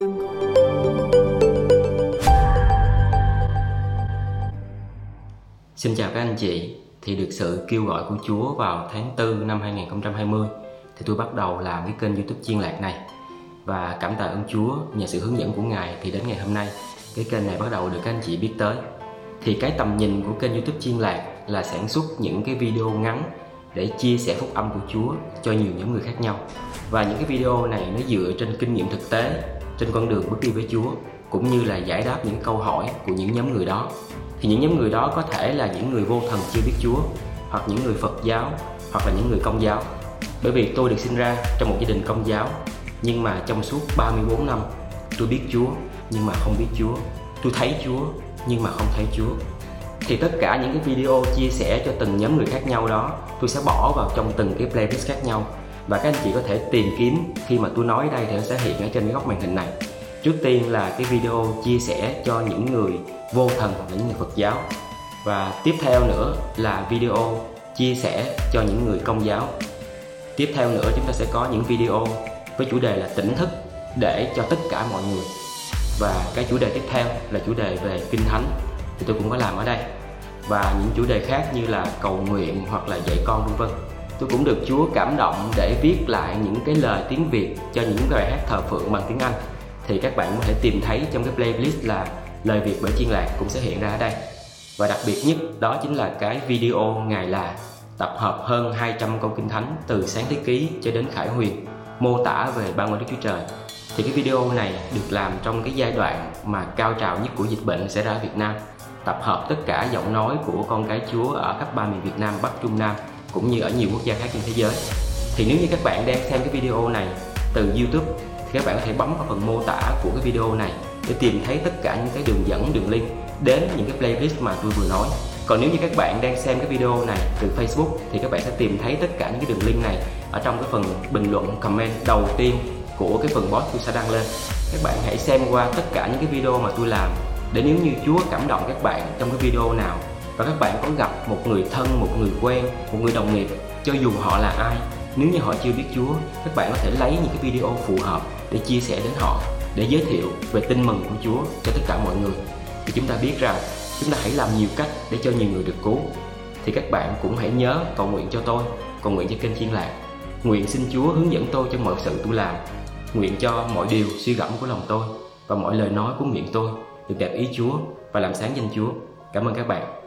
Xin chào các anh chị. Thì được sự kêu gọi của Chúa vào tháng 4 năm 2020 Thì tôi bắt đầu làm cái kênh youtube chiên lạc này. Và cảm tạ ơn Chúa nhờ sự hướng dẫn của Ngài Thì đến ngày hôm nay, cái kênh này bắt đầu được các anh chị biết tới. Thì cái tầm nhìn của kênh youtube chiên lạc là sản xuất những cái video ngắn để chia sẻ phúc âm của Chúa cho nhiều nhóm người khác nhau. Và những cái video này nó dựa trên kinh nghiệm thực tế trên con đường bước đi với Chúa, cũng như là giải đáp những câu hỏi của những nhóm người đó. Thì những nhóm người đó có thể là những người vô thần chưa biết Chúa, hoặc những người Phật giáo, hoặc là những người công giáo. Bởi vì tôi được sinh ra trong một gia đình công giáo, nhưng mà trong suốt 34 năm, tôi biết Chúa, nhưng mà không biết Chúa. Tôi thấy Chúa, nhưng mà không thấy Chúa. Thì tất cả những cái video chia sẻ cho từng nhóm người khác nhau đó, tôi sẽ bỏ vào trong từng cái playlist khác nhau và các anh chị có thể tìm kiếm khi mà tôi nói đây thì nó sẽ hiện ở trên cái góc màn hình này. Trước tiên là cái video chia sẻ cho những người vô thần hoặc là những người Phật giáo. Và tiếp theo nữa là video chia sẻ cho những người công giáo. Tiếp theo nữa chúng ta sẽ có những video với chủ đề là tỉnh thức để cho tất cả mọi người. Và cái chủ đề tiếp theo là chủ đề về kinh thánh thì tôi cũng có làm ở đây. Và những chủ đề khác như là cầu nguyện hoặc là dạy con, vân vân tôi cũng được Chúa cảm động để viết lại những cái lời tiếng Việt cho những bài hát thờ phượng bằng tiếng Anh. Thì các bạn có thể tìm thấy trong cái playlist là lời Việt bởi chiên lạc cũng sẽ hiện ra ở đây. Và đặc biệt nhất đó chính là cái video ngày là tập hợp hơn 200 câu kinh thánh từ sáng thế ký cho đến khải huyền mô tả về ba ngôi Đức Chúa Trời. Thì cái video này được làm trong cái giai đoạn mà cao trào nhất của dịch bệnh xảy ra ở Việt Nam tập hợp tất cả giọng nói của con cái Chúa ở khắp ba miền Việt Nam, Bắc, Trung, Nam cũng như ở nhiều quốc gia khác trên thế giới. Thì nếu như các bạn đang xem cái video này từ YouTube thì các bạn có thể bấm vào phần mô tả của cái video này để tìm thấy tất cả những cái đường dẫn, đường link đến những cái playlist mà tôi vừa nói. Còn nếu như các bạn đang xem cái video này từ Facebook thì các bạn sẽ tìm thấy tất cả những cái đường link này ở trong cái phần bình luận comment đầu tiên của cái phần post tôi sẽ đăng lên. Các bạn hãy xem qua tất cả những cái video mà tôi làm để nếu như Chúa cảm động các bạn trong cái video nào và các bạn có gặp một người thân, một người quen, một người đồng nghiệp cho dù họ là ai nếu như họ chưa biết Chúa các bạn có thể lấy những cái video phù hợp để chia sẻ đến họ để giới thiệu về tin mừng của Chúa cho tất cả mọi người thì chúng ta biết rằng chúng ta hãy làm nhiều cách để cho nhiều người được cứu thì các bạn cũng hãy nhớ cầu nguyện cho tôi cầu nguyện cho kênh chiên lạc nguyện xin Chúa hướng dẫn tôi trong mọi sự tôi làm nguyện cho mọi điều suy gẫm của lòng tôi và mọi lời nói của miệng tôi được đẹp ý Chúa và làm sáng danh Chúa. Cảm ơn các bạn.